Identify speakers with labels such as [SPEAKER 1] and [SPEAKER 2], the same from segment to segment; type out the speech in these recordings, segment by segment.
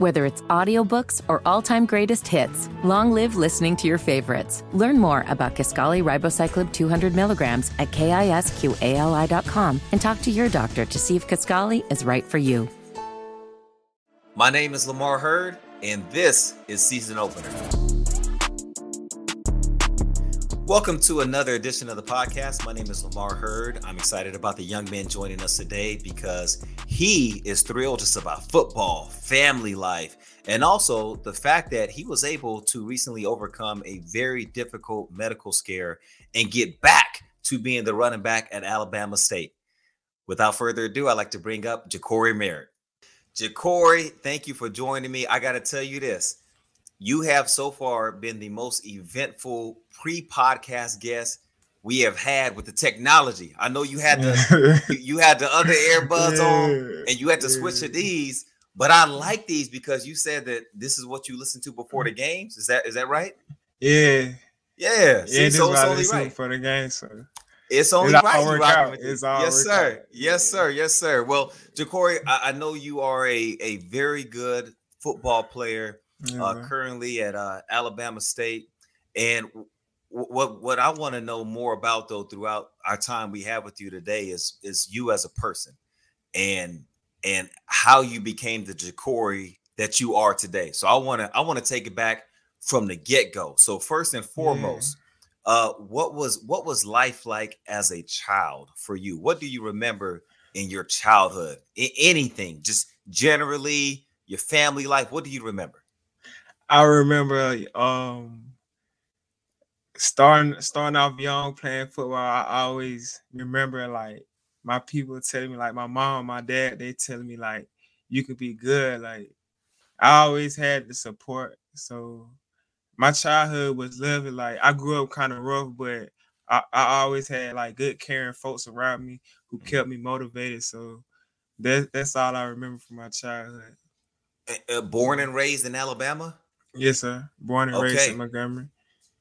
[SPEAKER 1] Whether it's audiobooks or all-time greatest hits, long live listening to your favorites. Learn more about Kisqali Ribociclib 200 milligrams at kisqali.com and talk to your doctor to see if Kisqali is right for you.
[SPEAKER 2] My name is Lamar Hurd, and this is Season Opener. Welcome to another edition of the podcast. My name is Lamar Hurd. I'm excited about the young man joining us today because he is thrilled just about football, family life, and also the fact that he was able to recently overcome a very difficult medical scare and get back to being the running back at Alabama State. Without further ado, I'd like to bring up Jacory Merritt. Jacory, thank you for joining me. I got to tell you this you have so far been the most eventful pre-podcast guest we have had with the technology. I know you had the you, you, had the other earbuds yeah. on and you had to switch to these, but I like these because you said that this is what you listen to before the games. Is that is that right?
[SPEAKER 3] Yeah.
[SPEAKER 2] Yeah.
[SPEAKER 3] See, yeah, so it's only right for the game. So
[SPEAKER 2] it's only it's right. Work out. It's all yes, sir. Out. Yes, sir. Yes, sir. Well, Jacory, I, I know you are a, a very good football player yeah. uh, currently at uh, Alabama State. And w- what what I want to know more about though throughout our time we have with you today is is you as a person and and how you became the Jacory that you are today. So I want to I want to take it back from the get-go. So first and foremost, yeah. uh what was what was life like as a child for you? What do you remember in your childhood? I- anything, just generally your family life, what do you remember?
[SPEAKER 3] I remember um starting starting off young playing football. I always remember like my people telling me, like my mom, my dad, they telling me like you could be good. Like I always had the support. So my childhood was lovely. Like I grew up kind of rough, but I, I always had like good caring folks around me who kept me motivated. So that, that's all I remember from my childhood.
[SPEAKER 2] Uh, born and raised in Alabama?
[SPEAKER 3] Yes, sir. Born and okay. raised in Montgomery.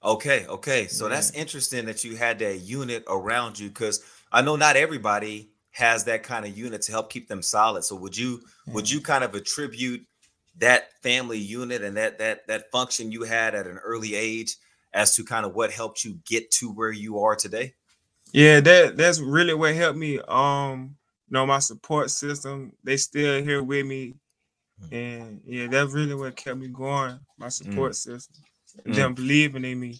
[SPEAKER 2] Okay, okay. So yeah. that's interesting that you had that unit around you because I know not everybody has that kind of unit to help keep them solid. So would you yeah. would you kind of attribute that family unit and that that that function you had at an early age as to kind of what helped you get to where you are today?
[SPEAKER 3] Yeah, that that's really what helped me. Um, you know, my support system, they still here with me. And yeah, that's really what kept me going. My mm. support mm. system, mm. them believing in me.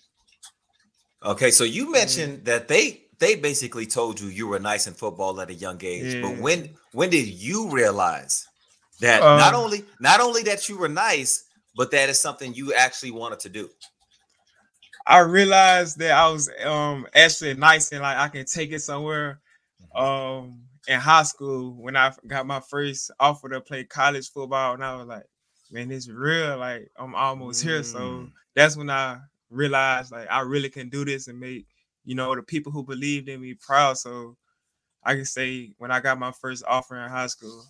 [SPEAKER 2] Okay, so you mentioned that they they basically told you you were nice in football at a young age, yeah. but when when did you realize that um, not only not only that you were nice, but that is something you actually wanted to do?
[SPEAKER 3] I realized that I was um actually nice and like I can take it somewhere. Mm-hmm. Um in high school when I got my first offer to play college football, and I was like, man, it's real. Like I'm almost mm. here. So mm. that's when I realized like I really can do this and make you know the people who believed in me proud. So I can say when I got my first offer in high school.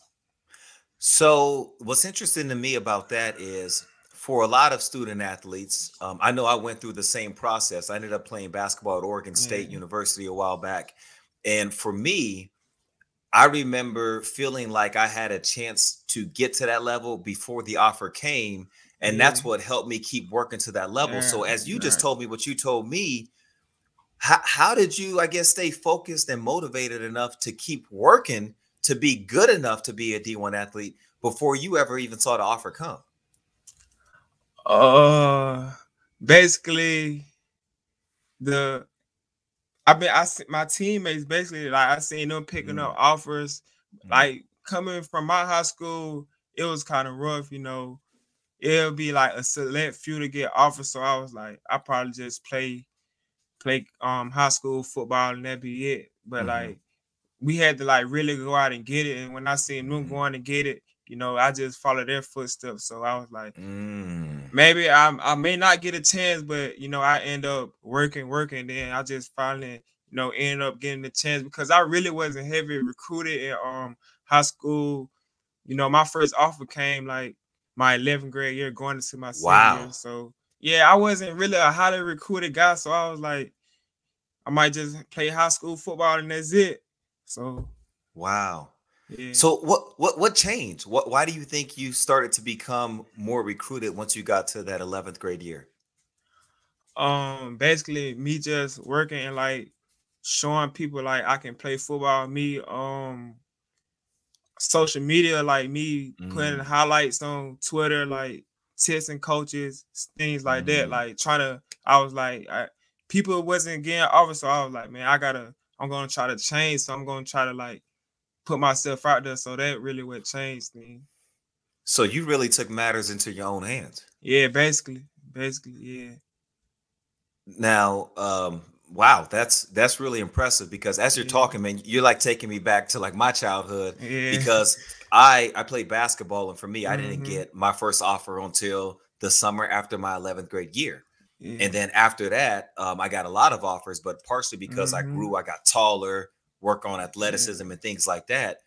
[SPEAKER 2] So what's interesting to me about that is for a lot of student athletes, um, I know I went through the same process. I ended up playing basketball at Oregon State mm. University a while back. And for me, I remember feeling like I had a chance to get to that level before the offer came. And yeah. that's what helped me keep working to that level. Yeah. So, as you right. just told me what you told me, how, how did you, I guess, stay focused and motivated enough to keep working to be good enough to be a D1 athlete before you ever even saw the offer come?
[SPEAKER 3] Uh, basically, the I been I my teammates basically like I seen them picking mm. up offers. Mm. Like coming from my high school, it was kind of rough, you know. It'll be like a select few to get offers. So I was like, I probably just play play um high school football and that be it. But mm-hmm. like we had to like really go out and get it. And when I seen them mm-hmm. going to get it, you know, I just followed their footsteps. So I was like, mm. Maybe I I may not get a chance, but you know, I end up working, working. Then I just finally, you know, end up getting the chance because I really wasn't heavy recruited in um high school. You know, my first offer came like my 11th grade year going into my senior wow. year. So yeah, I wasn't really a highly recruited guy. So I was like, I might just play high school football and that's it. So
[SPEAKER 2] wow. Yeah. So what what what changed? What why do you think you started to become more recruited once you got to that 11th grade year?
[SPEAKER 3] Um basically me just working and like showing people like I can play football. Me um social media like me mm. putting highlights on Twitter like testing coaches, things like mm. that. Like trying to I was like I, people wasn't getting offers, so I was like, man, I gotta I'm gonna try to change. So I'm gonna try to like put myself out there. So that really what changed me.
[SPEAKER 2] So you really took matters into your own hands.
[SPEAKER 3] Yeah, basically. Basically, yeah.
[SPEAKER 2] Now, um, wow, that's that's really impressive because as you're yeah. talking, man, you're like taking me back to like my childhood yeah. because I I played basketball and for me, I mm-hmm. didn't get my first offer until the summer after my 11th grade year. Yeah. And then after that, um, I got a lot of offers, but partially because mm-hmm. I grew, I got taller, work on athleticism yeah. and things like that.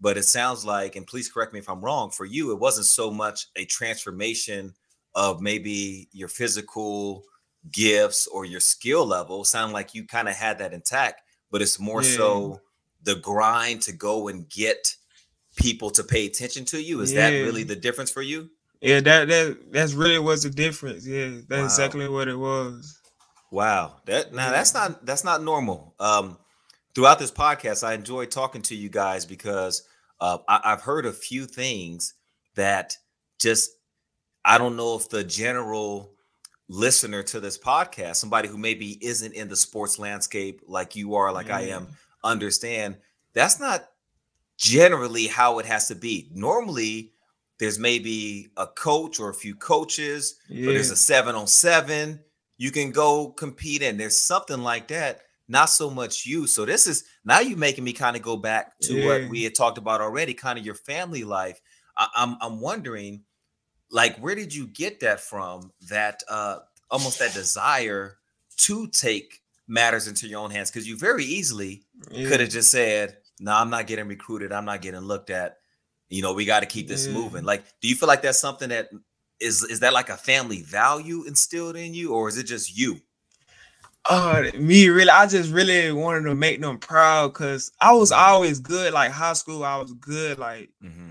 [SPEAKER 2] But it sounds like, and please correct me if I'm wrong, for you, it wasn't so much a transformation of maybe your physical gifts or your skill level. Sound like you kind of had that intact, but it's more yeah. so the grind to go and get people to pay attention to you. Is that really the difference for you?
[SPEAKER 3] Yeah, that that that's really was the difference. Yeah, that's wow. exactly what it was.
[SPEAKER 2] Wow. That now that's not that's not normal. Um throughout this podcast, I enjoy talking to you guys because uh, I, I've heard a few things that just I don't know if the general listener to this podcast, somebody who maybe isn't in the sports landscape like you are, like I am, understand that's not generally how it has to be. Normally, there's maybe a coach or a few coaches, yeah. there's a seven on seven. You can go compete in. There's something like that. Not so much you. So this is now you're making me kind of go back to yeah. what we had talked about already, kind of your family life. I, I'm I'm wondering, like, where did you get that from? That uh almost that desire to take matters into your own hands because you very easily yeah. could have just said, "No, I'm not getting recruited. I'm not getting looked at." You know, we got to keep this yeah. moving. Like, do you feel like that's something that is is that like a family value instilled in you, or is it just you?
[SPEAKER 3] Uh, me really, I just really wanted to make them proud because I was mm-hmm. always good. Like high school, I was good. Like, mm-hmm.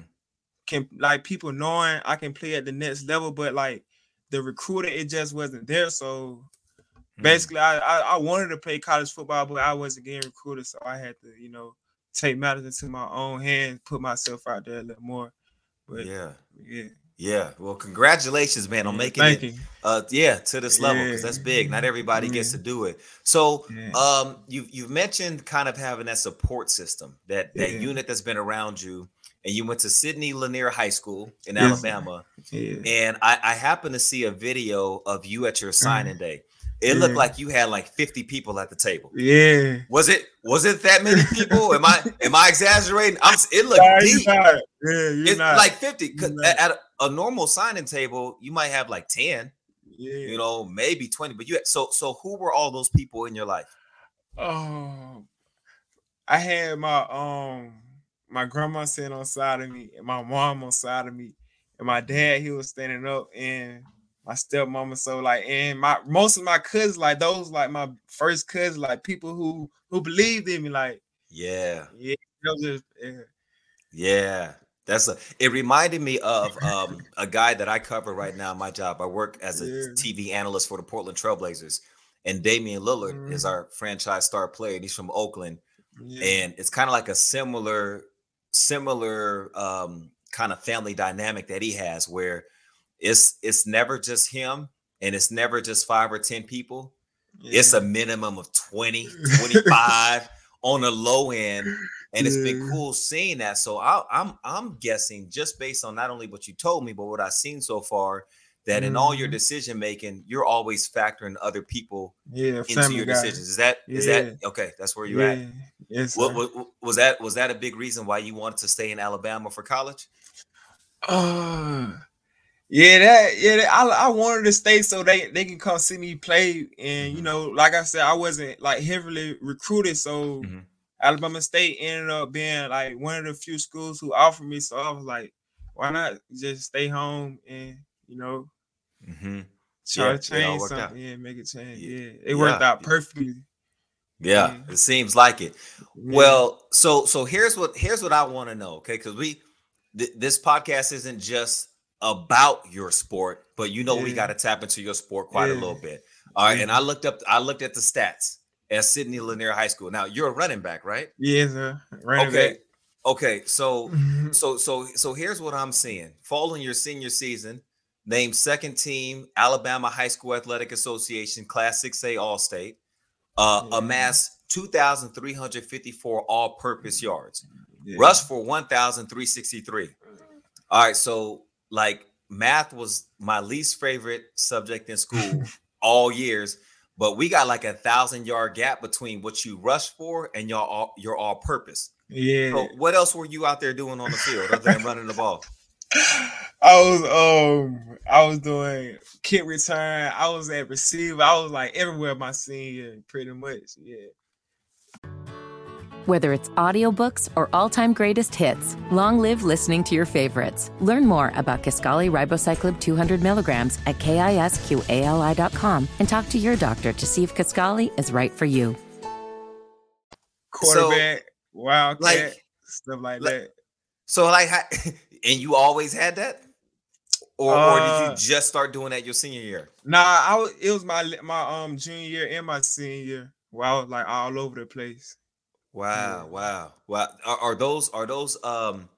[SPEAKER 3] can like people knowing I can play at the next level, but like the recruiter, it just wasn't there. So mm-hmm. basically, I, I I wanted to play college football, but I wasn't getting recruited, so I had to, you know, take matters into my own hands, put myself out there a little more. But
[SPEAKER 2] yeah, yeah. Yeah, well, congratulations, man, on making Thank it. You. Uh, yeah, to this level because that's big. Not everybody yeah. gets to do it. So, yeah. um, you've you've mentioned kind of having that support system, that that unit that's been around you, and you went to Sidney Lanier High School in yes. Alabama. And I, I happened to see a video of you at your signing mm. day. It yeah. looked like you had like 50 people at the table.
[SPEAKER 3] Yeah.
[SPEAKER 2] Was it was it that many people? am I am I exaggerating? I'm it looked nah, deep. Yeah, you're it's not. like 50. Cause at a, a, normal signing table, you might have like 10. Yeah. You know, maybe 20. But you had, so so who were all those people in your life?
[SPEAKER 3] Oh, I had my um my grandma sitting on side of me and my mom on side of me. And my dad, he was standing up and my stepmama. So like, and my most of my cousins, like those, like my first cousins, like people who who believed in me, like
[SPEAKER 2] yeah,
[SPEAKER 3] yeah, just, yeah.
[SPEAKER 2] yeah. That's a. It reminded me of um, a guy that I cover right now. My job. I work as a yeah. TV analyst for the Portland Trailblazers, and Damian Lillard mm-hmm. is our franchise star player. And he's from Oakland, yeah. and it's kind of like a similar, similar um, kind of family dynamic that he has, where it's it's never just him and it's never just five or 10 people. Yeah. It's a minimum of 20, 25 on the low end. And it's been cool seeing that. So I, I'm I'm guessing just based on not only what you told me, but what I've seen so far, that mm-hmm. in all your mm-hmm. decision making, you're always factoring other people
[SPEAKER 3] yeah,
[SPEAKER 2] into your decisions. Is that is yeah. that okay? That's where you're yeah. at. Yes. What, what, was that? Was that a big reason why you wanted to stay in Alabama for college?
[SPEAKER 3] Uh yeah, that yeah, that, I I wanted to stay so they they can come see me play, and you mm-hmm. know, like I said, I wasn't like heavily recruited, so mm-hmm. Alabama State ended up being like one of the few schools who offered me. So I was like, why not just stay home and you know, mm-hmm. try yeah, to change something, yeah, make it change. Yeah, it yeah. worked out perfectly.
[SPEAKER 2] Yeah, it seems like it. Well, so so here's what here's what I want to know, okay? Because we th- this podcast isn't just about your sport, but you know yeah. we got to tap into your sport quite yeah. a little bit. All right, and I looked up I looked at the stats at Sidney Lanier High School. Now you're a running back, right?
[SPEAKER 3] Yes, sir. Running
[SPEAKER 2] okay.
[SPEAKER 3] Back.
[SPEAKER 2] Okay, so so so so here's what I'm seeing. Following your senior season, named second team Alabama High School Athletic Association Class 6A All State, uh, yeah. amassed 2,354 all purpose yards, yeah. rush for 1,363. All right, so like math was my least favorite subject in school all years, but we got like a thousand yard gap between what you rush for and your all your all purpose.
[SPEAKER 3] Yeah.
[SPEAKER 2] So what else were you out there doing on the field other than running the ball?
[SPEAKER 3] I was um I was doing kick return. I was at receiver. I was like everywhere my senior, pretty much. Yeah.
[SPEAKER 1] Whether it's audiobooks or all-time greatest hits, long live listening to your favorites. Learn more about Kisqali Ribociclib 200 milligrams at kisqali.com and talk to your doctor to see if Kisqali is right for you.
[SPEAKER 3] Quarterback, so, wildcat, like, stuff like, like that.
[SPEAKER 2] So, like, and you always had that, or, uh, or did you uh, just start doing that your senior year?
[SPEAKER 3] Nah, I was, it was my my um junior year and my senior year where I was like all over the place.
[SPEAKER 2] Wow, wow, wow. Are, are those are those um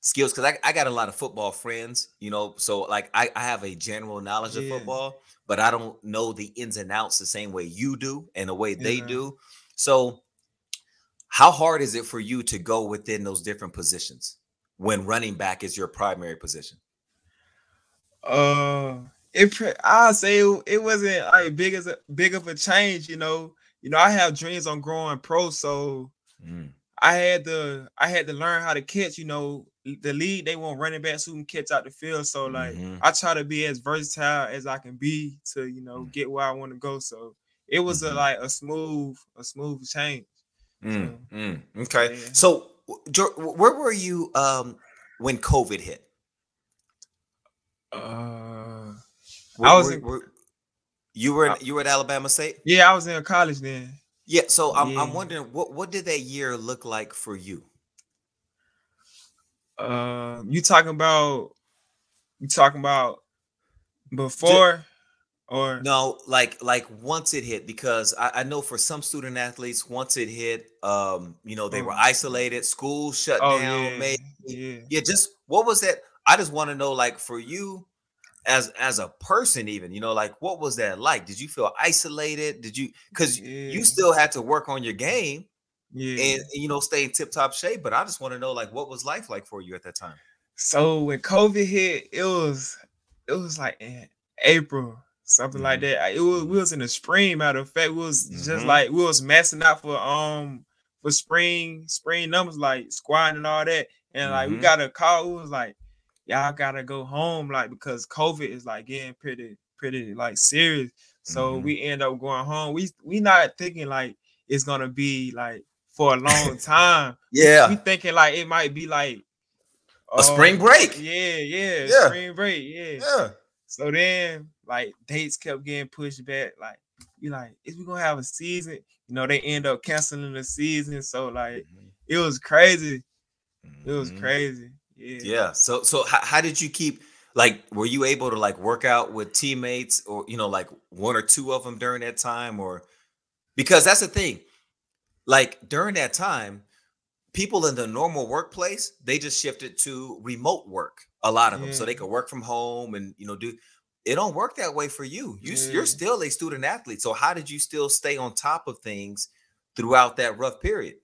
[SPEAKER 2] skills? Because I, I got a lot of football friends, you know, so like I, I have a general knowledge of football, but I don't know the ins and outs the same way you do and the way they do. So how hard is it for you to go within those different positions when running back is your primary position?
[SPEAKER 3] Uh it I say it, it wasn't like big as a big of a change, you know. You know, I have dreams on growing pro, so Mm. I had to I had to learn how to catch. You know, the lead they want running backs who can catch out the field. So like mm-hmm. I try to be as versatile as I can be to you know mm. get where I want to go. So it was mm-hmm. a like a smooth a smooth change.
[SPEAKER 2] Mm, so, mm. Okay, yeah. so where were you um when COVID hit?
[SPEAKER 3] Uh,
[SPEAKER 2] where, I was where, in, where, you were in, you were at Alabama State.
[SPEAKER 3] Yeah, I was in college then.
[SPEAKER 2] Yeah, so I'm I'm wondering what what did that year look like for you?
[SPEAKER 3] Uh, you talking about you talking about before or
[SPEAKER 2] No, like like once it hit because I, I know for some student athletes, once it hit, um, you know, they were oh. isolated, school shut oh, down, yeah, maybe. yeah. Yeah, just what was that? I just want to know, like, for you, as as a person even you know like what was that like did you feel isolated did you because yeah. you still had to work on your game yeah and you know stay in tip top shape but i just want to know like what was life like for you at that time
[SPEAKER 3] so when covid hit it was it was like in april something mm-hmm. like that it was we was in the spring matter of fact we was mm-hmm. just like we was messing out for um for spring spring numbers like squad and all that and mm-hmm. like we mm-hmm. got a call it was like y'all gotta go home, like because COVID is like getting pretty, pretty like serious. So mm-hmm. we end up going home. We we not thinking like it's gonna be like for a long time.
[SPEAKER 2] yeah,
[SPEAKER 3] we thinking like it might be like
[SPEAKER 2] a spring um, break.
[SPEAKER 3] Yeah, yeah, yeah, spring break. Yeah,
[SPEAKER 2] yeah.
[SPEAKER 3] So then like dates kept getting pushed back. Like you like, is we gonna have a season? You know, they end up canceling the season. So like mm-hmm. it was crazy. It was mm-hmm. crazy. Yeah.
[SPEAKER 2] Yeah. So so how, how did you keep like were you able to like work out with teammates or you know like one or two of them during that time or because that's the thing. Like during that time, people in the normal workplace, they just shifted to remote work. A lot of them, so they mm. could work from home and you know do. It don't work that way for you. You yeah. you're mm. still a student athlete. So how did you still stay on top of things throughout that rough period?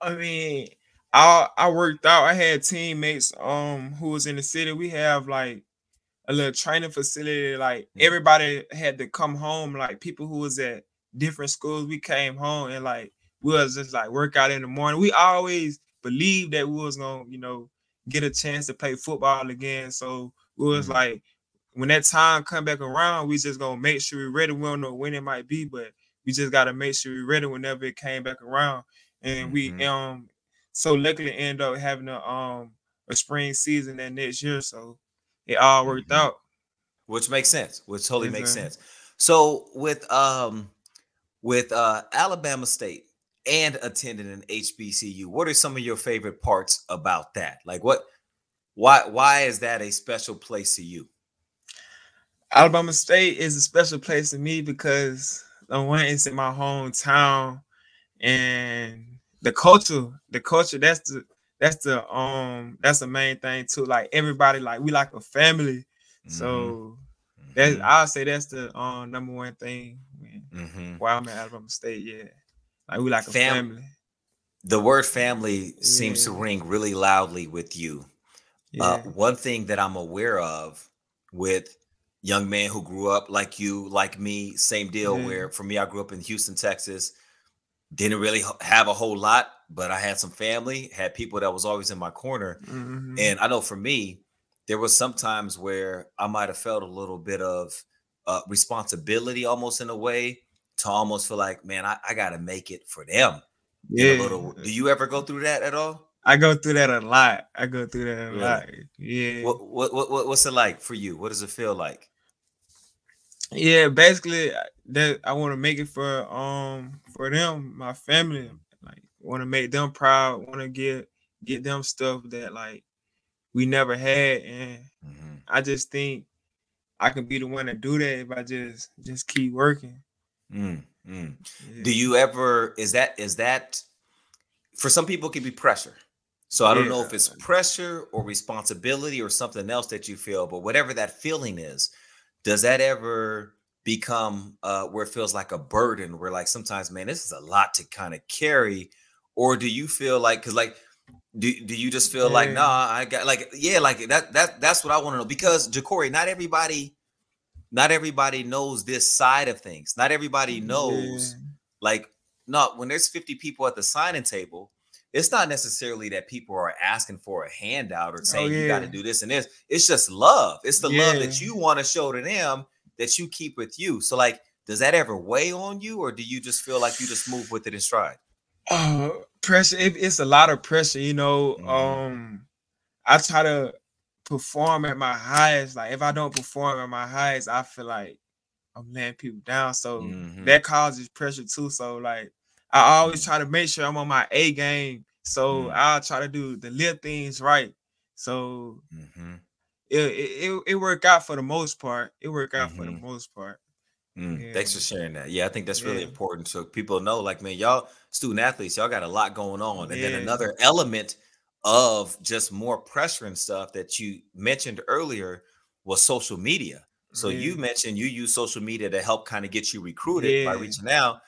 [SPEAKER 3] I mean, I I worked out. I had teammates um who was in the city. We have like a little training facility. Like everybody had to come home. Like people who was at different schools, we came home and like we was just like work out in the morning. We always believed that we was gonna, you know, get a chance to play football again. So we was mm-hmm. like, when that time come back around, we just gonna make sure we're ready. We don't know when it might be, but we just gotta make sure we're ready whenever it came back around. And mm-hmm. we um so luckily end up having a um a spring season that next year. So it all worked mm-hmm. out.
[SPEAKER 2] Which makes sense. Which totally makes sense. So with um with uh, Alabama State and attending an HBCU. What are some of your favorite parts about that? Like what why why is that a special place to you?
[SPEAKER 3] Alabama State is a special place to me because the one is in my hometown and the culture, the culture that's the that's the um that's the main thing too. Like everybody like we like a family. Mm-hmm. So that's mm-hmm. I'll say that's the um number one thing mm-hmm. why I'm at Alabama State, yeah. Like we like a Fam- family.
[SPEAKER 2] The word family seems to ring really loudly with you. Uh, yeah. Uh, one thing that I'm aware of with young men who grew up like you, like me, same deal. Yeah. Where for me, I grew up in Houston, Texas. Didn't really have a whole lot, but I had some family, had people that was always in my corner. Mm-hmm. And I know for me, there was some times where I might have felt a little bit of uh, responsibility almost in a way to almost feel like, man, I, I got to make it for them. Yeah. Little, do you ever go through that at all?
[SPEAKER 3] I go through that a lot. I go through that a lot. Yeah.
[SPEAKER 2] What, what what what's it like for you? What does it feel like?
[SPEAKER 3] Yeah, basically that I want to make it for um for them, my family. Like want to make them proud, want to get get them stuff that like we never had and mm-hmm. I just think I can be the one to do that if I just just keep working.
[SPEAKER 2] Mm, mm. Yeah. Do you ever is that is that for some people it can be pressure. So I don't yeah. know if it's pressure or responsibility or something else that you feel, but whatever that feeling is, does that ever become uh, where it feels like a burden? Where like sometimes, man, this is a lot to kind of carry, or do you feel like because like do, do you just feel yeah. like nah I got like yeah like that that that's what I want to know because Jacory not everybody not everybody knows this side of things not everybody knows yeah. like no when there's 50 people at the signing table it's not necessarily that people are asking for a handout or oh, saying oh, yeah. you got to do this and this. It's just love. It's the yeah. love that you want to show to them that you keep with you. So, like, does that ever weigh on you, or do you just feel like you just move with it in stride?
[SPEAKER 3] Uh, pressure. It, it's a lot of pressure. You know, mm-hmm. um, I try to perform at my highest. Like, if I don't perform at my highest, I feel like I'm letting people down. So mm-hmm. that causes pressure too. So, like, I always try to make sure I'm on my A game. So mm. I'll try to do the little things right. So mm-hmm. it, it, it worked out for the most part. It worked out mm-hmm. for the mm-hmm. most part.
[SPEAKER 2] Mm, yeah. Thanks for sharing that. Yeah, I think that's really yeah. important so people know, like, man, y'all student athletes, y'all got a lot going on. And yeah. then another element of just more pressure and stuff that you mentioned earlier was social media. So you mentioned you use social media to help kind of get you recruited by reaching out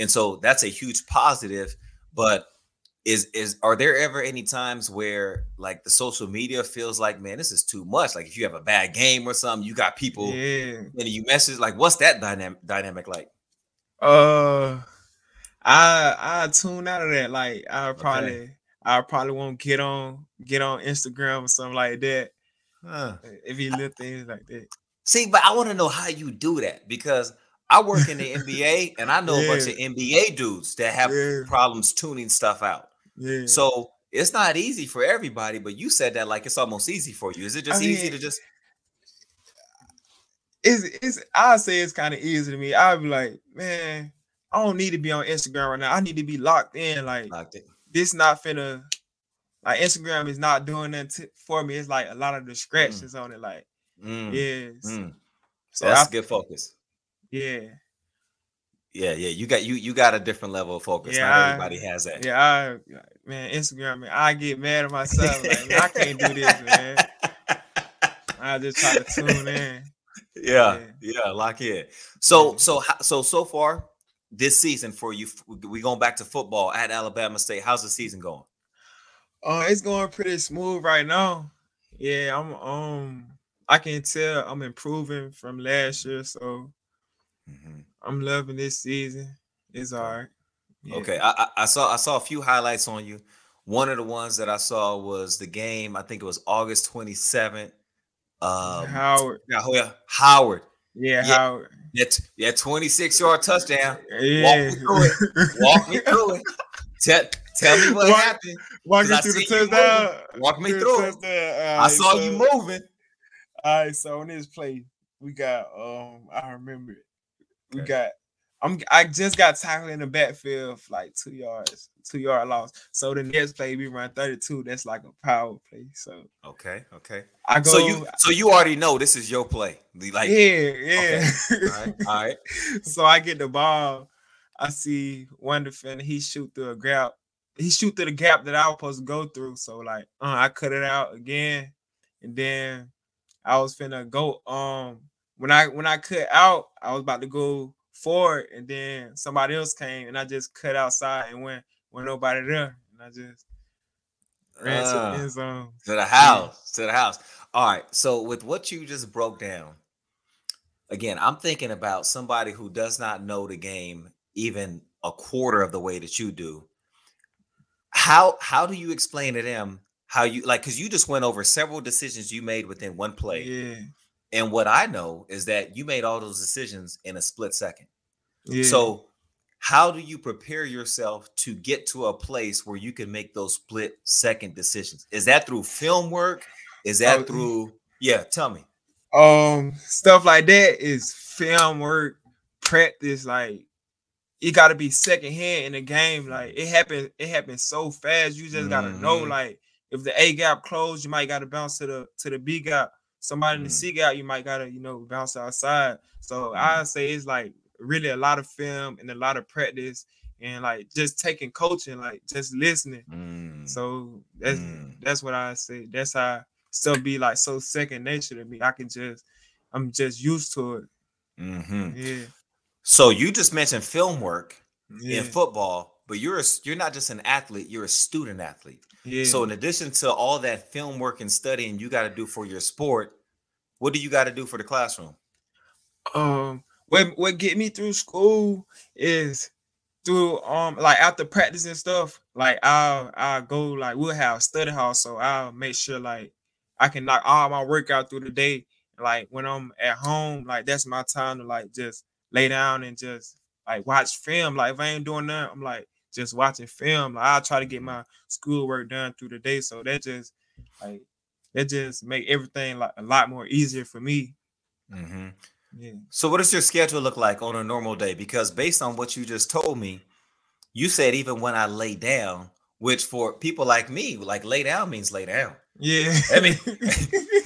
[SPEAKER 2] and so that's a huge positive but is is are there ever any times where like the social media feels like man this is too much like if you have a bad game or something you got people yeah. and you message like what's that dynamic dynamic like
[SPEAKER 3] uh i i tune out of that like i probably okay. i probably won't get on get on instagram or something like that huh. if you little things like that
[SPEAKER 2] see but i want to know how you do that because I work in the NBA and I know yeah. a bunch of NBA dudes that have yeah. problems tuning stuff out. Yeah. So it's not easy for everybody, but you said that like it's almost easy for you. Is it just I easy mean, to just
[SPEAKER 3] it's it's I say it's kind of easy to me. I'd be like, man, I don't need to be on Instagram right now. I need to be locked in. Like locked in. this not finna like Instagram is not doing that t- for me. It's like a lot of distractions mm. on it. Like, mm. yeah.
[SPEAKER 2] Mm. So that's I, good focus.
[SPEAKER 3] Yeah.
[SPEAKER 2] Yeah, yeah, you got you you got a different level of focus. Yeah, Not everybody has that.
[SPEAKER 3] Yeah, I, man, Instagram, man, I get mad at myself. Like, man, I can't do this, man. I just try to tune in.
[SPEAKER 2] Yeah, yeah, yeah lock in. So, so, so, so far this season for you, we going back to football at Alabama State. How's the season going?
[SPEAKER 3] Oh, uh, it's going pretty smooth right now. Yeah, I'm um, I can tell I'm improving from last year. So Mm-hmm. I'm loving this season. It's all right.
[SPEAKER 2] Yeah. Okay, I, I saw I saw a few highlights on you. One of the ones that I saw was the game. I think it was August 27th.
[SPEAKER 3] Um, Howard.
[SPEAKER 2] Yeah, Howard.
[SPEAKER 3] Yeah, yeah, Howard.
[SPEAKER 2] Yeah, yeah, 26 yard touchdown. Yeah. Walk me through it. Walk me through it. Tell, tell me what walk, happened.
[SPEAKER 3] Walk me through the touchdown.
[SPEAKER 2] Walk me through it. Right, I saw so, you moving.
[SPEAKER 3] All right, so in this play, we got um, I remember we got I'm I just got tackled in the backfield for like two yards, two yard loss. So the next play we run 32. That's like a power play. So
[SPEAKER 2] okay, okay.
[SPEAKER 3] I go.
[SPEAKER 2] So you so you already know this is your play. Like
[SPEAKER 3] yeah, yeah.
[SPEAKER 2] Okay. All right, all right.
[SPEAKER 3] so I get the ball. I see one defender. He shoot through a gap. He shoot through the gap that I was supposed to go through. So like, uh, I cut it out again, and then I was finna go. Um, when I when I cut out, I was about to go forward, and then somebody else came, and I just cut outside and went when nobody there, and I just ran uh, to the ah. end zone.
[SPEAKER 2] To the house, yeah. to the house. All right. So with what you just broke down, again, I'm thinking about somebody who does not know the game even a quarter of the way that you do. How how do you explain to them how you like because you just went over several decisions you made within one play.
[SPEAKER 3] Yeah.
[SPEAKER 2] And what I know is that you made all those decisions in a split second. Yeah. So how do you prepare yourself to get to a place where you can make those split second decisions? Is that through film work? Is that oh, through yeah, tell me.
[SPEAKER 3] Um stuff like that is film work, practice, like it gotta be second hand in the game. Like it happened, it happened so fast. You just gotta mm-hmm. know, like if the A gap closed, you might gotta bounce to the to the B gap somebody in the mm. C gap, you might gotta, you know, bounce outside. So I mm. say it's like really a lot of film and a lot of practice and like just taking coaching, like just listening. Mm. So that's mm. that's what I say. That's how still be like so second nature to me. I can just I'm just used to it.
[SPEAKER 2] Mm-hmm. Yeah. So you just mentioned film work yeah. in football, but you're a, you're not just an athlete, you're a student athlete. Yeah. So in addition to all that film work and studying you got to do for your sport, what do you got to do for the classroom?
[SPEAKER 3] Um, what what get me through school is through um like after practice and stuff. Like I'll I'll go like we'll have study hall, so I'll make sure like I can knock all my workout through the day. Like when I'm at home, like that's my time to like just lay down and just like watch film. Like if I ain't doing that, I'm like just watching film. Like I try to get my schoolwork done through the day. So that just like that just make everything like a lot more easier for me.
[SPEAKER 2] Mm-hmm. Yeah. So what does your schedule look like on a normal day? Because based on what you just told me, you said even when I lay down, which for people like me, like lay down means lay down.
[SPEAKER 3] Yeah.
[SPEAKER 2] I mean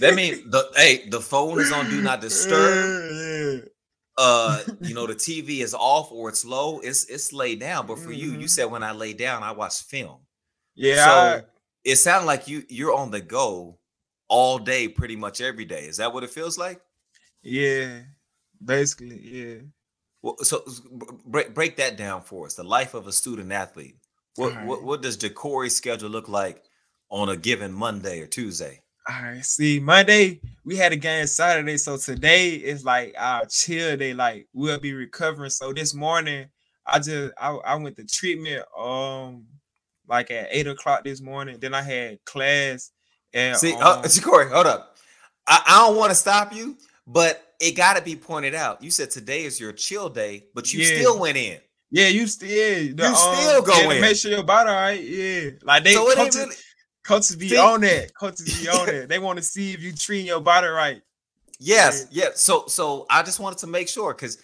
[SPEAKER 2] that mean the hey, the phone is on do not disturb. Yeah uh you know the tv is off or it's low it's it's laid down but for mm-hmm. you you mm-hmm. said when i lay down i watch film
[SPEAKER 3] yeah
[SPEAKER 2] so I, it sounds like you you're on the go all day pretty much every day is that what it feels like
[SPEAKER 3] yeah basically yeah
[SPEAKER 2] well so break break that down for us the life of a student athlete what right. what, what does Jacory's schedule look like on a given monday or tuesday
[SPEAKER 3] all right. See, Monday we had a game Saturday, so today is like our chill day. Like we'll be recovering. So this morning, I just I, I went to treatment um like at eight o'clock this morning. Then I had class. And
[SPEAKER 2] see, uh, um, uh, Corey, hold up. I, I don't want to stop you, but it got to be pointed out. You said today is your chill day, but you yeah. still went in.
[SPEAKER 3] Yeah, you still yeah,
[SPEAKER 2] the, you um, still go in.
[SPEAKER 3] Make sure your body all right. Yeah, like they. So it ain't really, Coaches be see? on it. Coaches be on it. They want to see if you treating your body right.
[SPEAKER 2] Yes, yeah. yeah. So so I just wanted to make sure because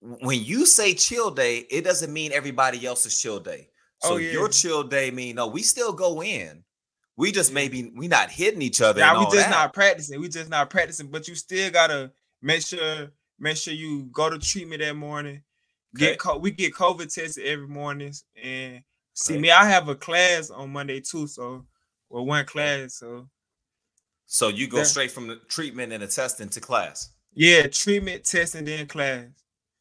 [SPEAKER 2] when you say chill day, it doesn't mean everybody else's chill day. So oh, yeah. your chill day mean no, we still go in. We just maybe we not hitting each other.
[SPEAKER 3] Yeah, we just
[SPEAKER 2] that.
[SPEAKER 3] not practicing. We just not practicing, but you still gotta make sure make sure you go to treatment that morning. Okay. Get we get COVID tested every morning, and see okay. me. I have a class on Monday too, so well, one class. So,
[SPEAKER 2] so you go straight from the treatment and the testing to class.
[SPEAKER 3] Yeah, treatment, testing, then class.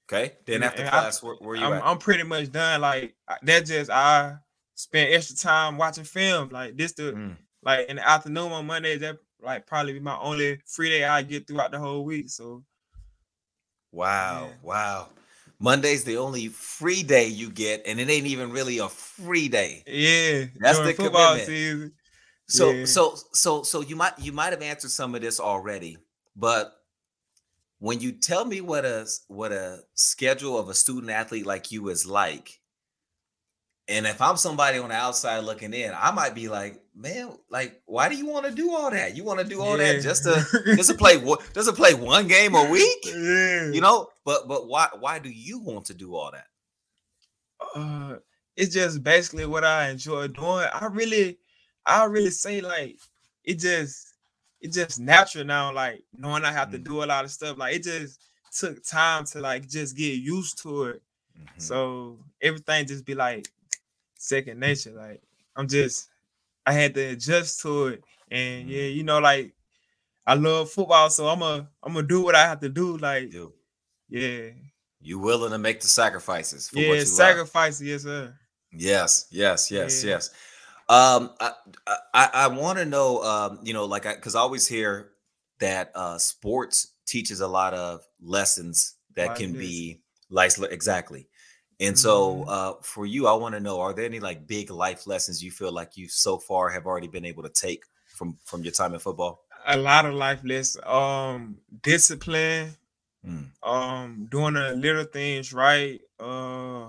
[SPEAKER 2] Okay. Then after and class, I, where, where you
[SPEAKER 3] I'm,
[SPEAKER 2] at?
[SPEAKER 3] I'm pretty much done. Like that, just I spent extra time watching film. Like this, the mm. like in the afternoon on Mondays. That like probably be my only free day I get throughout the whole week. So.
[SPEAKER 2] Wow! Yeah. Wow! Monday's the only free day you get, and it ain't even really a free day.
[SPEAKER 3] Yeah,
[SPEAKER 2] that's the football commitment. season. So yeah. so so so you might you might have answered some of this already, but when you tell me what a what a schedule of a student athlete like you is like, and if I'm somebody on the outside looking in, I might be like, man, like, why do you want to do all that? You want to do all yeah. that just to just to play just to play one game a week? Yeah. You know, but but why why do you want to do all that?
[SPEAKER 3] Uh, it's just basically what I enjoy doing. I really, I really say like it just it just natural now. Like knowing I have to
[SPEAKER 2] Mm.
[SPEAKER 3] do a lot of stuff. Like it just took time to like just get used to it.
[SPEAKER 2] Mhm.
[SPEAKER 3] So everything just be like second nature. Like I'm just I had to adjust to it. And
[SPEAKER 2] Mhm.
[SPEAKER 3] yeah, you know, like I love football, so I'm a I'm gonna do what I have to do. Like, yeah,
[SPEAKER 2] you willing to make the sacrifices for what
[SPEAKER 3] yeah,
[SPEAKER 2] you love.
[SPEAKER 3] sacrifice, yes, sir.
[SPEAKER 2] Yes, yes, yes,
[SPEAKER 3] Yeah.
[SPEAKER 2] yes. Um, I I, I want to know, um, you know, like I because I always hear that uh sports teaches a lot of lessons that
[SPEAKER 3] Life
[SPEAKER 2] can
[SPEAKER 3] lessons.
[SPEAKER 2] be life exactly. And so,
[SPEAKER 3] Mhm.
[SPEAKER 2] uh, for you, I want to know: Are there any like big life lessons you feel like you so far have already been able to take from from your time in football?
[SPEAKER 3] A lot of life lessons. Um, discipline,
[SPEAKER 2] Mm,
[SPEAKER 3] um, doing the little things right, uh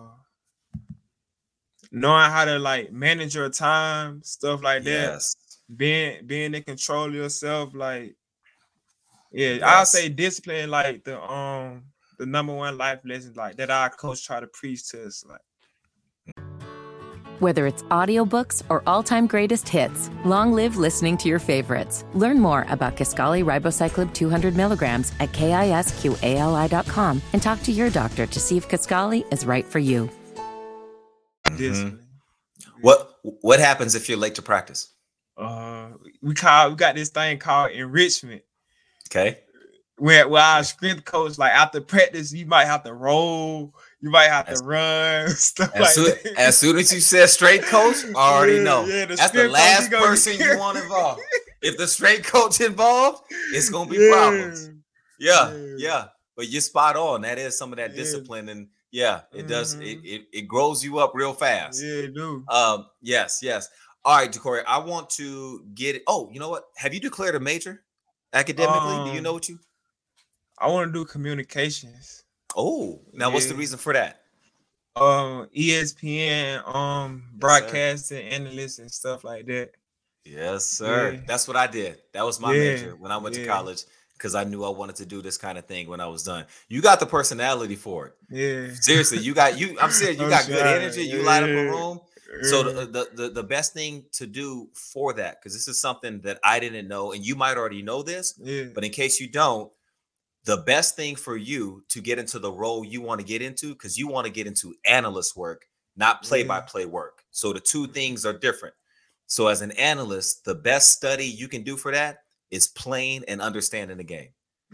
[SPEAKER 3] knowing how to like manage your time, stuff like that.
[SPEAKER 2] yes,
[SPEAKER 3] being being in control of yourself like yeah i'll say discipline like the um the number one life lesson like that our coach try to preach to us like
[SPEAKER 1] Whether it's audiobooks or all-time greatest hits, long live listening to your favorites. Learn more about Kisqali Ribociclib 200 milligrams at kisqali.com and talk to your doctor to see if Kisqali is right for you.
[SPEAKER 2] Mhm. What what happens if you're late to practice?
[SPEAKER 3] uh we call we got this thing called enrichment
[SPEAKER 2] Okay,
[SPEAKER 3] where, where our strength coach like after practice you might have to roll you might have
[SPEAKER 2] As-
[SPEAKER 3] to run stuff
[SPEAKER 2] as
[SPEAKER 3] like
[SPEAKER 2] soon,
[SPEAKER 3] that.
[SPEAKER 2] as soon as you said straight coach, I already
[SPEAKER 3] Yeah,
[SPEAKER 2] know
[SPEAKER 3] yeah, the
[SPEAKER 2] that's the last person you want involved. If the straight coach involved, it's gonna be
[SPEAKER 3] Yeah.
[SPEAKER 2] problems. Yeah,
[SPEAKER 3] Yeah.
[SPEAKER 2] yeah. But you're spot on. That is some of that discipline, and yeah, it does. It,
[SPEAKER 3] Mhm.
[SPEAKER 2] it it grows you up real fast.
[SPEAKER 3] yeah it do.
[SPEAKER 2] Um. Yes. Yes. All right, Jacory. I want to get it. Oh, you know what? Have you declared a major academically? Do you
[SPEAKER 3] Um,
[SPEAKER 2] know what you?
[SPEAKER 3] i want to do communications
[SPEAKER 2] Oh, now what's the reason for that?
[SPEAKER 3] um ESPN um broadcasting analysts and stuff like that.
[SPEAKER 2] Yes, sir.
[SPEAKER 3] Yeah.
[SPEAKER 2] That's what I did. That was my
[SPEAKER 3] Yeah,
[SPEAKER 2] major when I went to college because I knew I wanted to do this kind of thing when I was done. You got the personality for it.
[SPEAKER 3] Yeah.
[SPEAKER 2] Seriously, you got you. I'm serious. You
[SPEAKER 3] I'm
[SPEAKER 2] got good energy. You light up a
[SPEAKER 3] Yeah.
[SPEAKER 2] room. So the, the the the best thing to do for that, because this is something that I didn't know, and you might already know this,
[SPEAKER 3] yeah.
[SPEAKER 2] but in case you don't, the best thing for you to get into the role you want to get into, because you want to get into analyst work, not play by play work. So the two things are different. So as an analyst, the best study you can do for that is playing and understanding the game.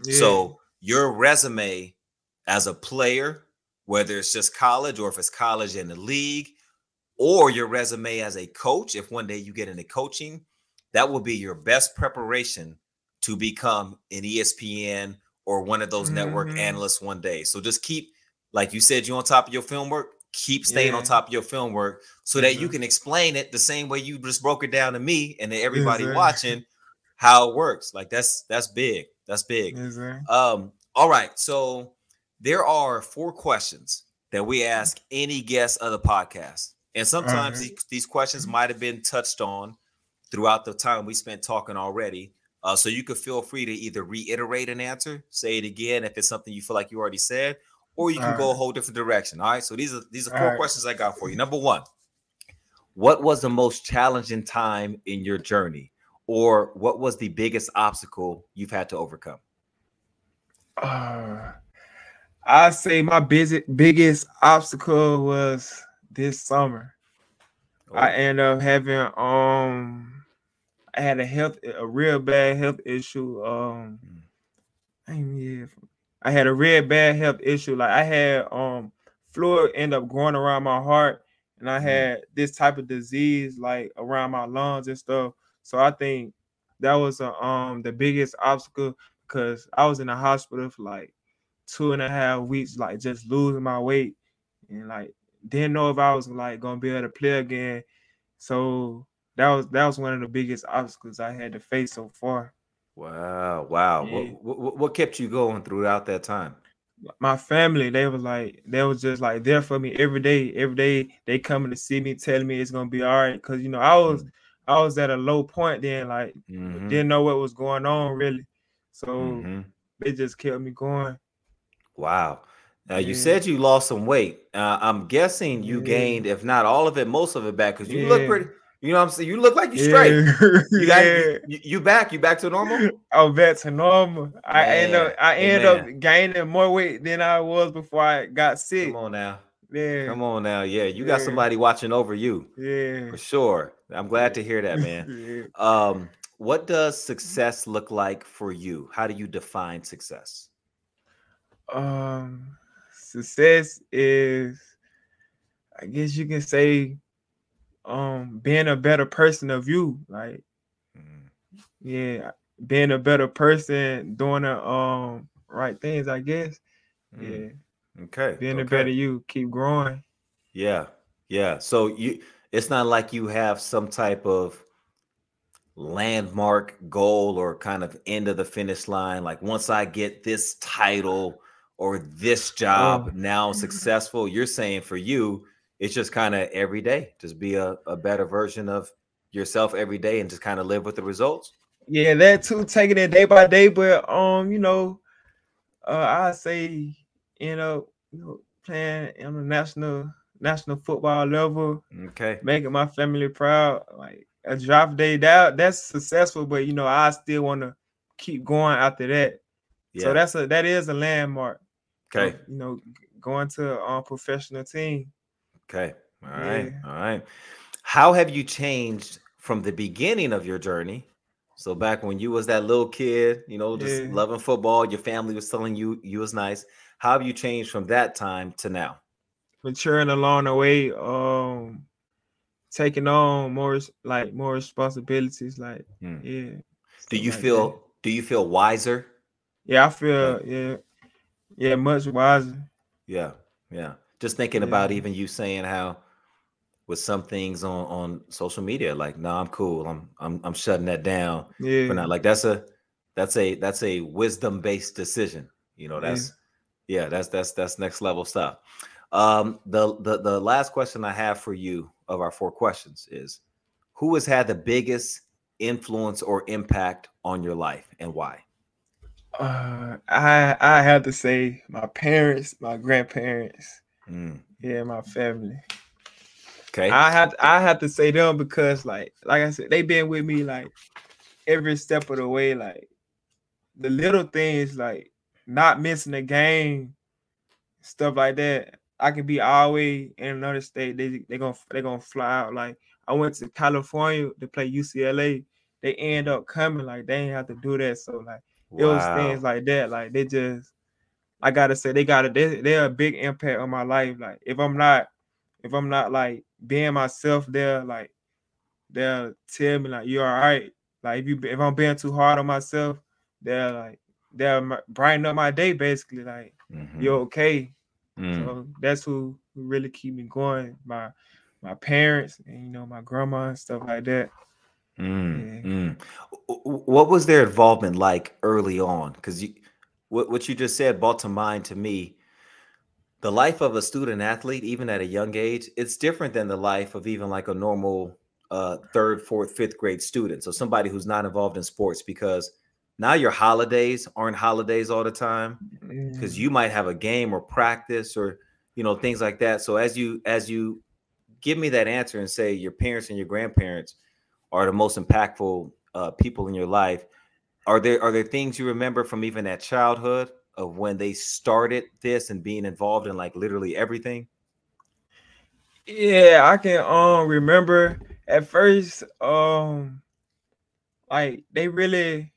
[SPEAKER 3] yeah.
[SPEAKER 2] So your resume as a player, whether it's just college or if it's college in the league, or your resume as a coach, if one day you get into coaching, that will be your best preparation to become an ESPN or one of those network
[SPEAKER 3] Mhm.
[SPEAKER 2] analysts one day. So just keep, like you said, you on top of your film work, keep staying on top of your film work so that you
[SPEAKER 3] Mhm.
[SPEAKER 2] can explain it the same way you just broke it down to me and to everybody
[SPEAKER 3] sir.
[SPEAKER 2] watching how it works. Like that's that's big. That's big.
[SPEAKER 3] Sir.
[SPEAKER 2] Um, all right. So there are four questions that we ask any guest of the podcast. And sometimes
[SPEAKER 3] Alright.
[SPEAKER 2] these, these questions might have been touched on throughout the time we spent talking already. Uh, so you could feel free to either reiterate an answer, say it again if it's something you feel like you already said, or you can go a whole different direction. All right. So these are these are four questions I got for you. Number one, what was the most challenging time in your journey? Or what was the biggest obstacle you've had to overcome?
[SPEAKER 3] Uh, I say my busy, biggest obstacle was this summer. I
[SPEAKER 2] Oh.
[SPEAKER 3] ended up having um I had a health a real bad health issue. Um
[SPEAKER 2] Mm.
[SPEAKER 3] I yeah, I had a real bad health issue. Like I had um fluid end up growing around my heart and I
[SPEAKER 2] Mm.
[SPEAKER 3] had this type of disease like around my lungs and stuff. So I think that was a, um the biggest obstacle because I was in the hospital for like two and a half weeks, like just losing my weight and like didn't know if I was like gonna be able to play again. So that was that was one of the biggest obstacles I had to face so far.
[SPEAKER 2] Wow, wow.
[SPEAKER 3] Yeah.
[SPEAKER 2] What, what what kept you going throughout that time?
[SPEAKER 3] My family, they was like, they was just like there for me every day. Every day they coming to see me, telling me it's gonna be all right. Cause you know, I was I was at a low point then, like
[SPEAKER 2] Mhm,
[SPEAKER 3] didn't know what was going on really. So
[SPEAKER 2] mhm.
[SPEAKER 3] they just kept me going.
[SPEAKER 2] Wow. Now you said you lost some weight. Uh, I'm guessing you yeah. gained, if not all of it, most of it back because you yeah. look pretty. You know what I'm saying? You look like you straight. You got you, you, back. You back to normal.
[SPEAKER 3] Oh, back to normal. I end up I end up gaining more weight than I was before I got sick.
[SPEAKER 2] Come on now. Yeah. Come on now. Yeah, you got somebody watching over you.
[SPEAKER 3] Yeah.
[SPEAKER 2] For sure. I'm glad to hear that, man. yeah. Um, what does success look like for you? How do you define success?
[SPEAKER 3] Um success is I guess you can say um being a better person of you like mm. yeah being a better person doing the um right things i guess mm. yeah
[SPEAKER 2] okay
[SPEAKER 3] being
[SPEAKER 2] okay.
[SPEAKER 3] a better you keep growing
[SPEAKER 2] yeah yeah so you it's not like you have some type of landmark goal or kind of end of the finish line like once i get this title or this job oh. now successful you're saying for you it's just kind of every day, just be a, a better version of yourself every day and just kind of live with the results.
[SPEAKER 3] Yeah, that too, taking it day by day. But um, you know, uh, I say, you know, you know, playing on the national national football level,
[SPEAKER 2] okay,
[SPEAKER 3] making my family proud, like a draft day that that's successful. But you know, I still want to keep going after that. Yeah. So that's a that is a landmark.
[SPEAKER 2] Okay,
[SPEAKER 3] you know, going to a um, professional team.
[SPEAKER 2] Okay. All right. Yeah. All right. How have you changed from the beginning of your journey? So back when you was that little kid, you know, just yeah. loving football, your family was telling you you was nice. How have you changed from that time to now?
[SPEAKER 3] Maturing along the way, um, taking on more like more responsibilities. Like, hmm. yeah.
[SPEAKER 2] Do you like feel? That. Do you feel wiser?
[SPEAKER 3] Yeah, I feel. Yeah, yeah, much wiser.
[SPEAKER 2] Yeah, yeah. Just thinking yeah. about even you saying how with some things on on social media, like, no, nah, I'm cool. I'm I'm I'm shutting that down.
[SPEAKER 3] Yeah.
[SPEAKER 2] For not like that's a that's a that's a wisdom based decision. You know, that's yeah. Yeah, that's that's that's next level stuff. Um, the the the last question I have for you of our four questions is who has had the biggest influence or impact on your life and why?
[SPEAKER 3] Uh, I I have to say my parents, my grandparents, Mm. Yeah, my family.
[SPEAKER 2] Okay.
[SPEAKER 3] I had I had to say them because like like I said, they've been with me like every step of the way. Like the little things like not missing a game, stuff like that. I can be always in another state. They they gonna they gonna fly out. Like I went to California to play UCLA. They end up coming. Like they ain't have to do that. So like wow. it was things like that. Like they just I gotta say they got a they, they're a big impact on my life. Like if I'm not if I'm not like being myself there, like they'll tell me like you're all right. Like if you if I'm being too hard on myself, they're like they'll brighten up my day basically. Like mm-hmm. you're okay. Mm. So that's who, who really keep me going. My my parents and you know my grandma and stuff like that.
[SPEAKER 2] Mm, yeah. mm. What was their involvement like early on? Because you what, what you just said brought to mind to me the life of a student athlete, even at a young age, it's different than the life of even like a normal uh, third, fourth, fifth grade student. So somebody who's not involved in sports because now your holidays aren't holidays all the time because mm. you might have a game or practice or you know things like that. So as you as you give me that answer and say your parents and your grandparents are the most impactful uh, people in your life, are there are there things you remember from even that childhood of when they started this and being involved in like literally everything?
[SPEAKER 3] Yeah, I can um remember at first um like they really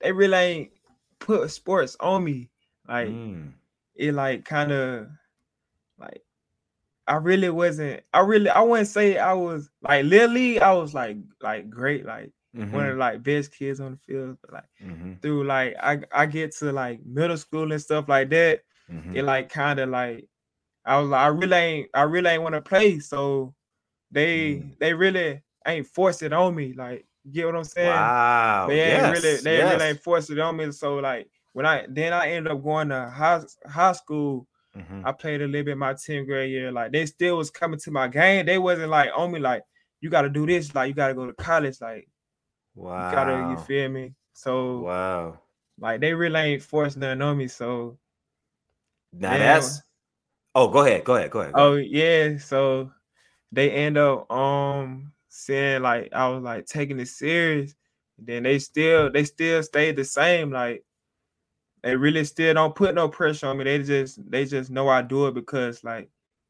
[SPEAKER 3] they really ain't put sports on me. Like mm. it like kind of like I really wasn't I really I wouldn't say I was like literally I was like like great like mm-hmm. one of the like best kids on the field. But like mm-hmm. through like I I get to like middle school and stuff like that, mm-hmm. it like kind of like I was like I really ain't I really ain't want to play. So they mm. they really ain't forced it on me. Like you get what I'm saying?
[SPEAKER 2] Wow.
[SPEAKER 3] They ain't yes. really they yes. really ain't forced it on me. So like when I then I ended up going to high high school. Mm-hmm. I played a little bit my 10th grade year. Like they still was coming to my game. They wasn't like on me like you got to do this. Like you got to go to college. Like
[SPEAKER 2] Wow.
[SPEAKER 3] You gotta, you feel me? So
[SPEAKER 2] wow.
[SPEAKER 3] Like they really ain't forced nothing on me. So
[SPEAKER 2] Now that's oh, go ahead, go ahead, go ahead. Go
[SPEAKER 3] oh ahead. yeah, so they end up um saying like I was like taking it serious. Then they still they still stayed the same. Like they really still don't put no pressure on me. They just they just know I do it because like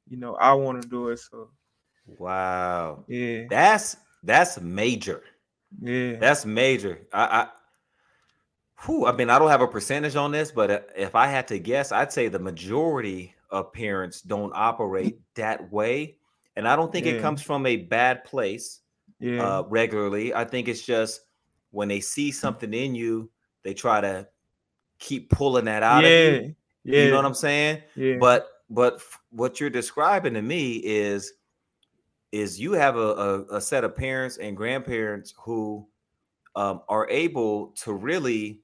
[SPEAKER 3] you know I want to do it. So
[SPEAKER 2] wow,
[SPEAKER 3] yeah,
[SPEAKER 2] that's that's major.
[SPEAKER 3] Yeah,
[SPEAKER 2] that's major. I, I Whew, I mean, I don't have a percentage on this, but uh, if I had to guess, I'd say the majority of parents don't operate that way. And I don't think yeah. it comes from a bad place yeah. uh, regularly. I think it's just when they see something in you, they try to keep pulling that out yeah. of you. Yeah. You know what I'm saying?
[SPEAKER 3] Yeah.
[SPEAKER 2] But but what you're describing to me is is you have a, a, a set of parents and grandparents who um, are able to really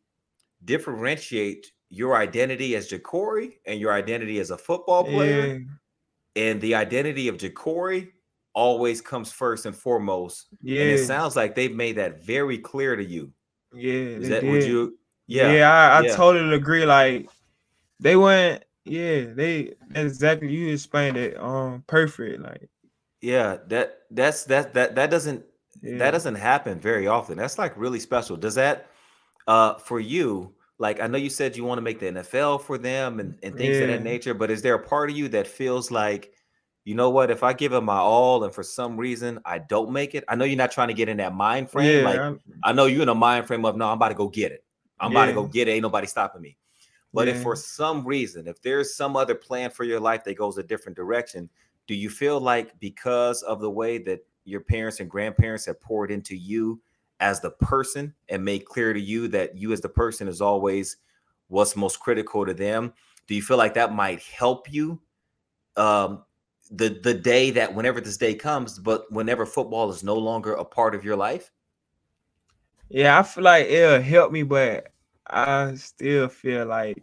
[SPEAKER 2] differentiate your identity as Ja'Cory and your identity as a football player. And the identity of Ja'Cory always comes first and foremost.
[SPEAKER 3] Yeah.
[SPEAKER 2] And it sounds like they've made that very clear to you.
[SPEAKER 3] Yeah.
[SPEAKER 2] Is that did. would you yeah.
[SPEAKER 3] Yeah, I, I yeah. totally agree. Like they went, yeah, they exactly you explained it um perfect. Like
[SPEAKER 2] yeah, that that's that that that doesn't yeah. that doesn't happen very often. That's like really special. Does that uh for you like i know you said you want to make the nfl for them and, and things yeah. of that nature but is there a part of you that feels like you know what? If i give it my all and for some reason i don't make it i know you're not trying to get in that mind frame yeah, like I'm, i know you're in a mind frame of no i'm about to go get it. I'm yeah. about to go get it. Ain't nobody stopping me. But if for some reason if there's some other plan for your life that goes a different direction do you feel like because of the way that your parents and grandparents have poured into you as the person and make clear to you that you as the person is always what's most critical to them. Do you feel like that might help you um the the day that whenever this day comes but whenever football is no longer a part of your life?
[SPEAKER 3] Yeah i feel like it'll help me but i still feel like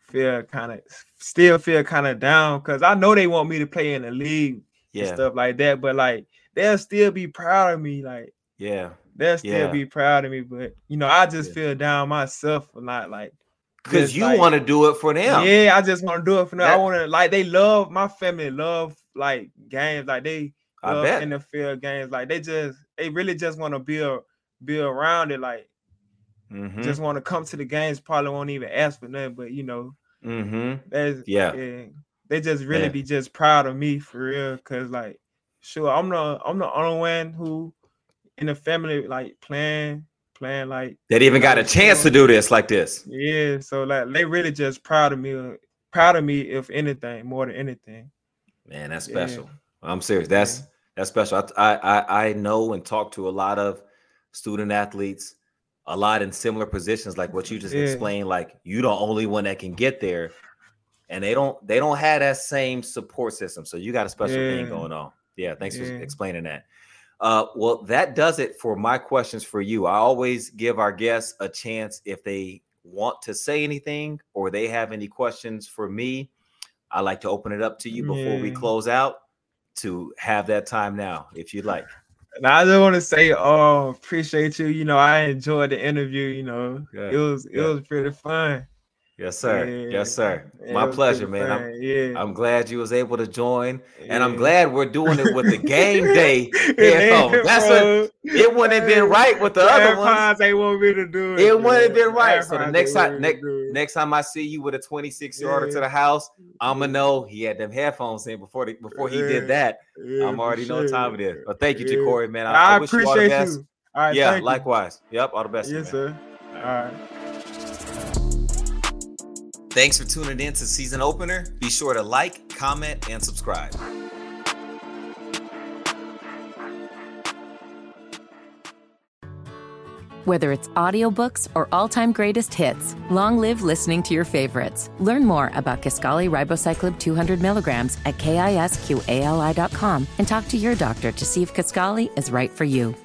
[SPEAKER 3] feel kind of still feel kind of down because i know they want me to play in the league yeah. and stuff like that but like they'll still be proud of me like
[SPEAKER 2] yeah
[SPEAKER 3] they'll still yeah. be proud of me. But you know, I just yeah. feel down myself a lot, like
[SPEAKER 2] because you like, want to do it for them.
[SPEAKER 3] Yeah, I just want to do it for them. That, I want to like they love my family, love like games, like they love in the field games, like they just they really just want to build build around it, like mm-hmm. just want to come to the games. Probably won't even ask for nothing, but you know,
[SPEAKER 2] mm-hmm. yeah.
[SPEAKER 3] yeah, they just really yeah. be just proud of me for real, cause like sure I'm the I'm the only one who in the family like playing playing like
[SPEAKER 2] they even got a chance to do this like this.
[SPEAKER 3] Yeah, so like they really just proud of me, proud of me if anything, more than anything.
[SPEAKER 2] Man, that's special. Yeah. I'm serious. That's yeah. that's special. I, I I know and talk to a lot of student athletes, a lot in similar positions, like what you just yeah. explained. Like you the only one that can get there, and they don't they don't have that same support system. So you got a special thing going on. Yeah, thanks for explaining that. Uh, well, that does it for my questions for you. I always give our guests a chance if they want to say anything or they have any questions for me. I like to open it up to you before yeah. we close out to have that time now, if you'd like.
[SPEAKER 3] And I just want to say, oh, appreciate you. You know, I enjoyed the interview. You know, Good. it was it Good. was pretty fun.
[SPEAKER 2] Yes, sir. Yeah. Yes, sir. My pleasure, man. I'm, yeah. I'm glad you was able to join, yeah. and I'm glad we're doing it with the game day headphones. That's what it wouldn't have been right with the other ones.
[SPEAKER 3] They want me to do it.
[SPEAKER 2] It wouldn't have been right. So the next time, next, next time I see you with a 26 yarder to the house, I'ma know he had them headphones in before the, before he did that. I'm already sure. know time it is. But thank you, Ja'Cory, man. I, I, I wish you all the best. You. All right, yeah, likewise. You. Yep, all the best.
[SPEAKER 3] Yes, man. sir. All right.
[SPEAKER 2] Thanks for tuning in to season opener. Be sure to like, comment, and subscribe.
[SPEAKER 1] Whether it's audiobooks or all-time greatest hits, long live listening to your favorites. Learn more about Kisqali Ribociclib 200 milligrams at kisqali.com and talk to your doctor to see if Kisqali is right for you.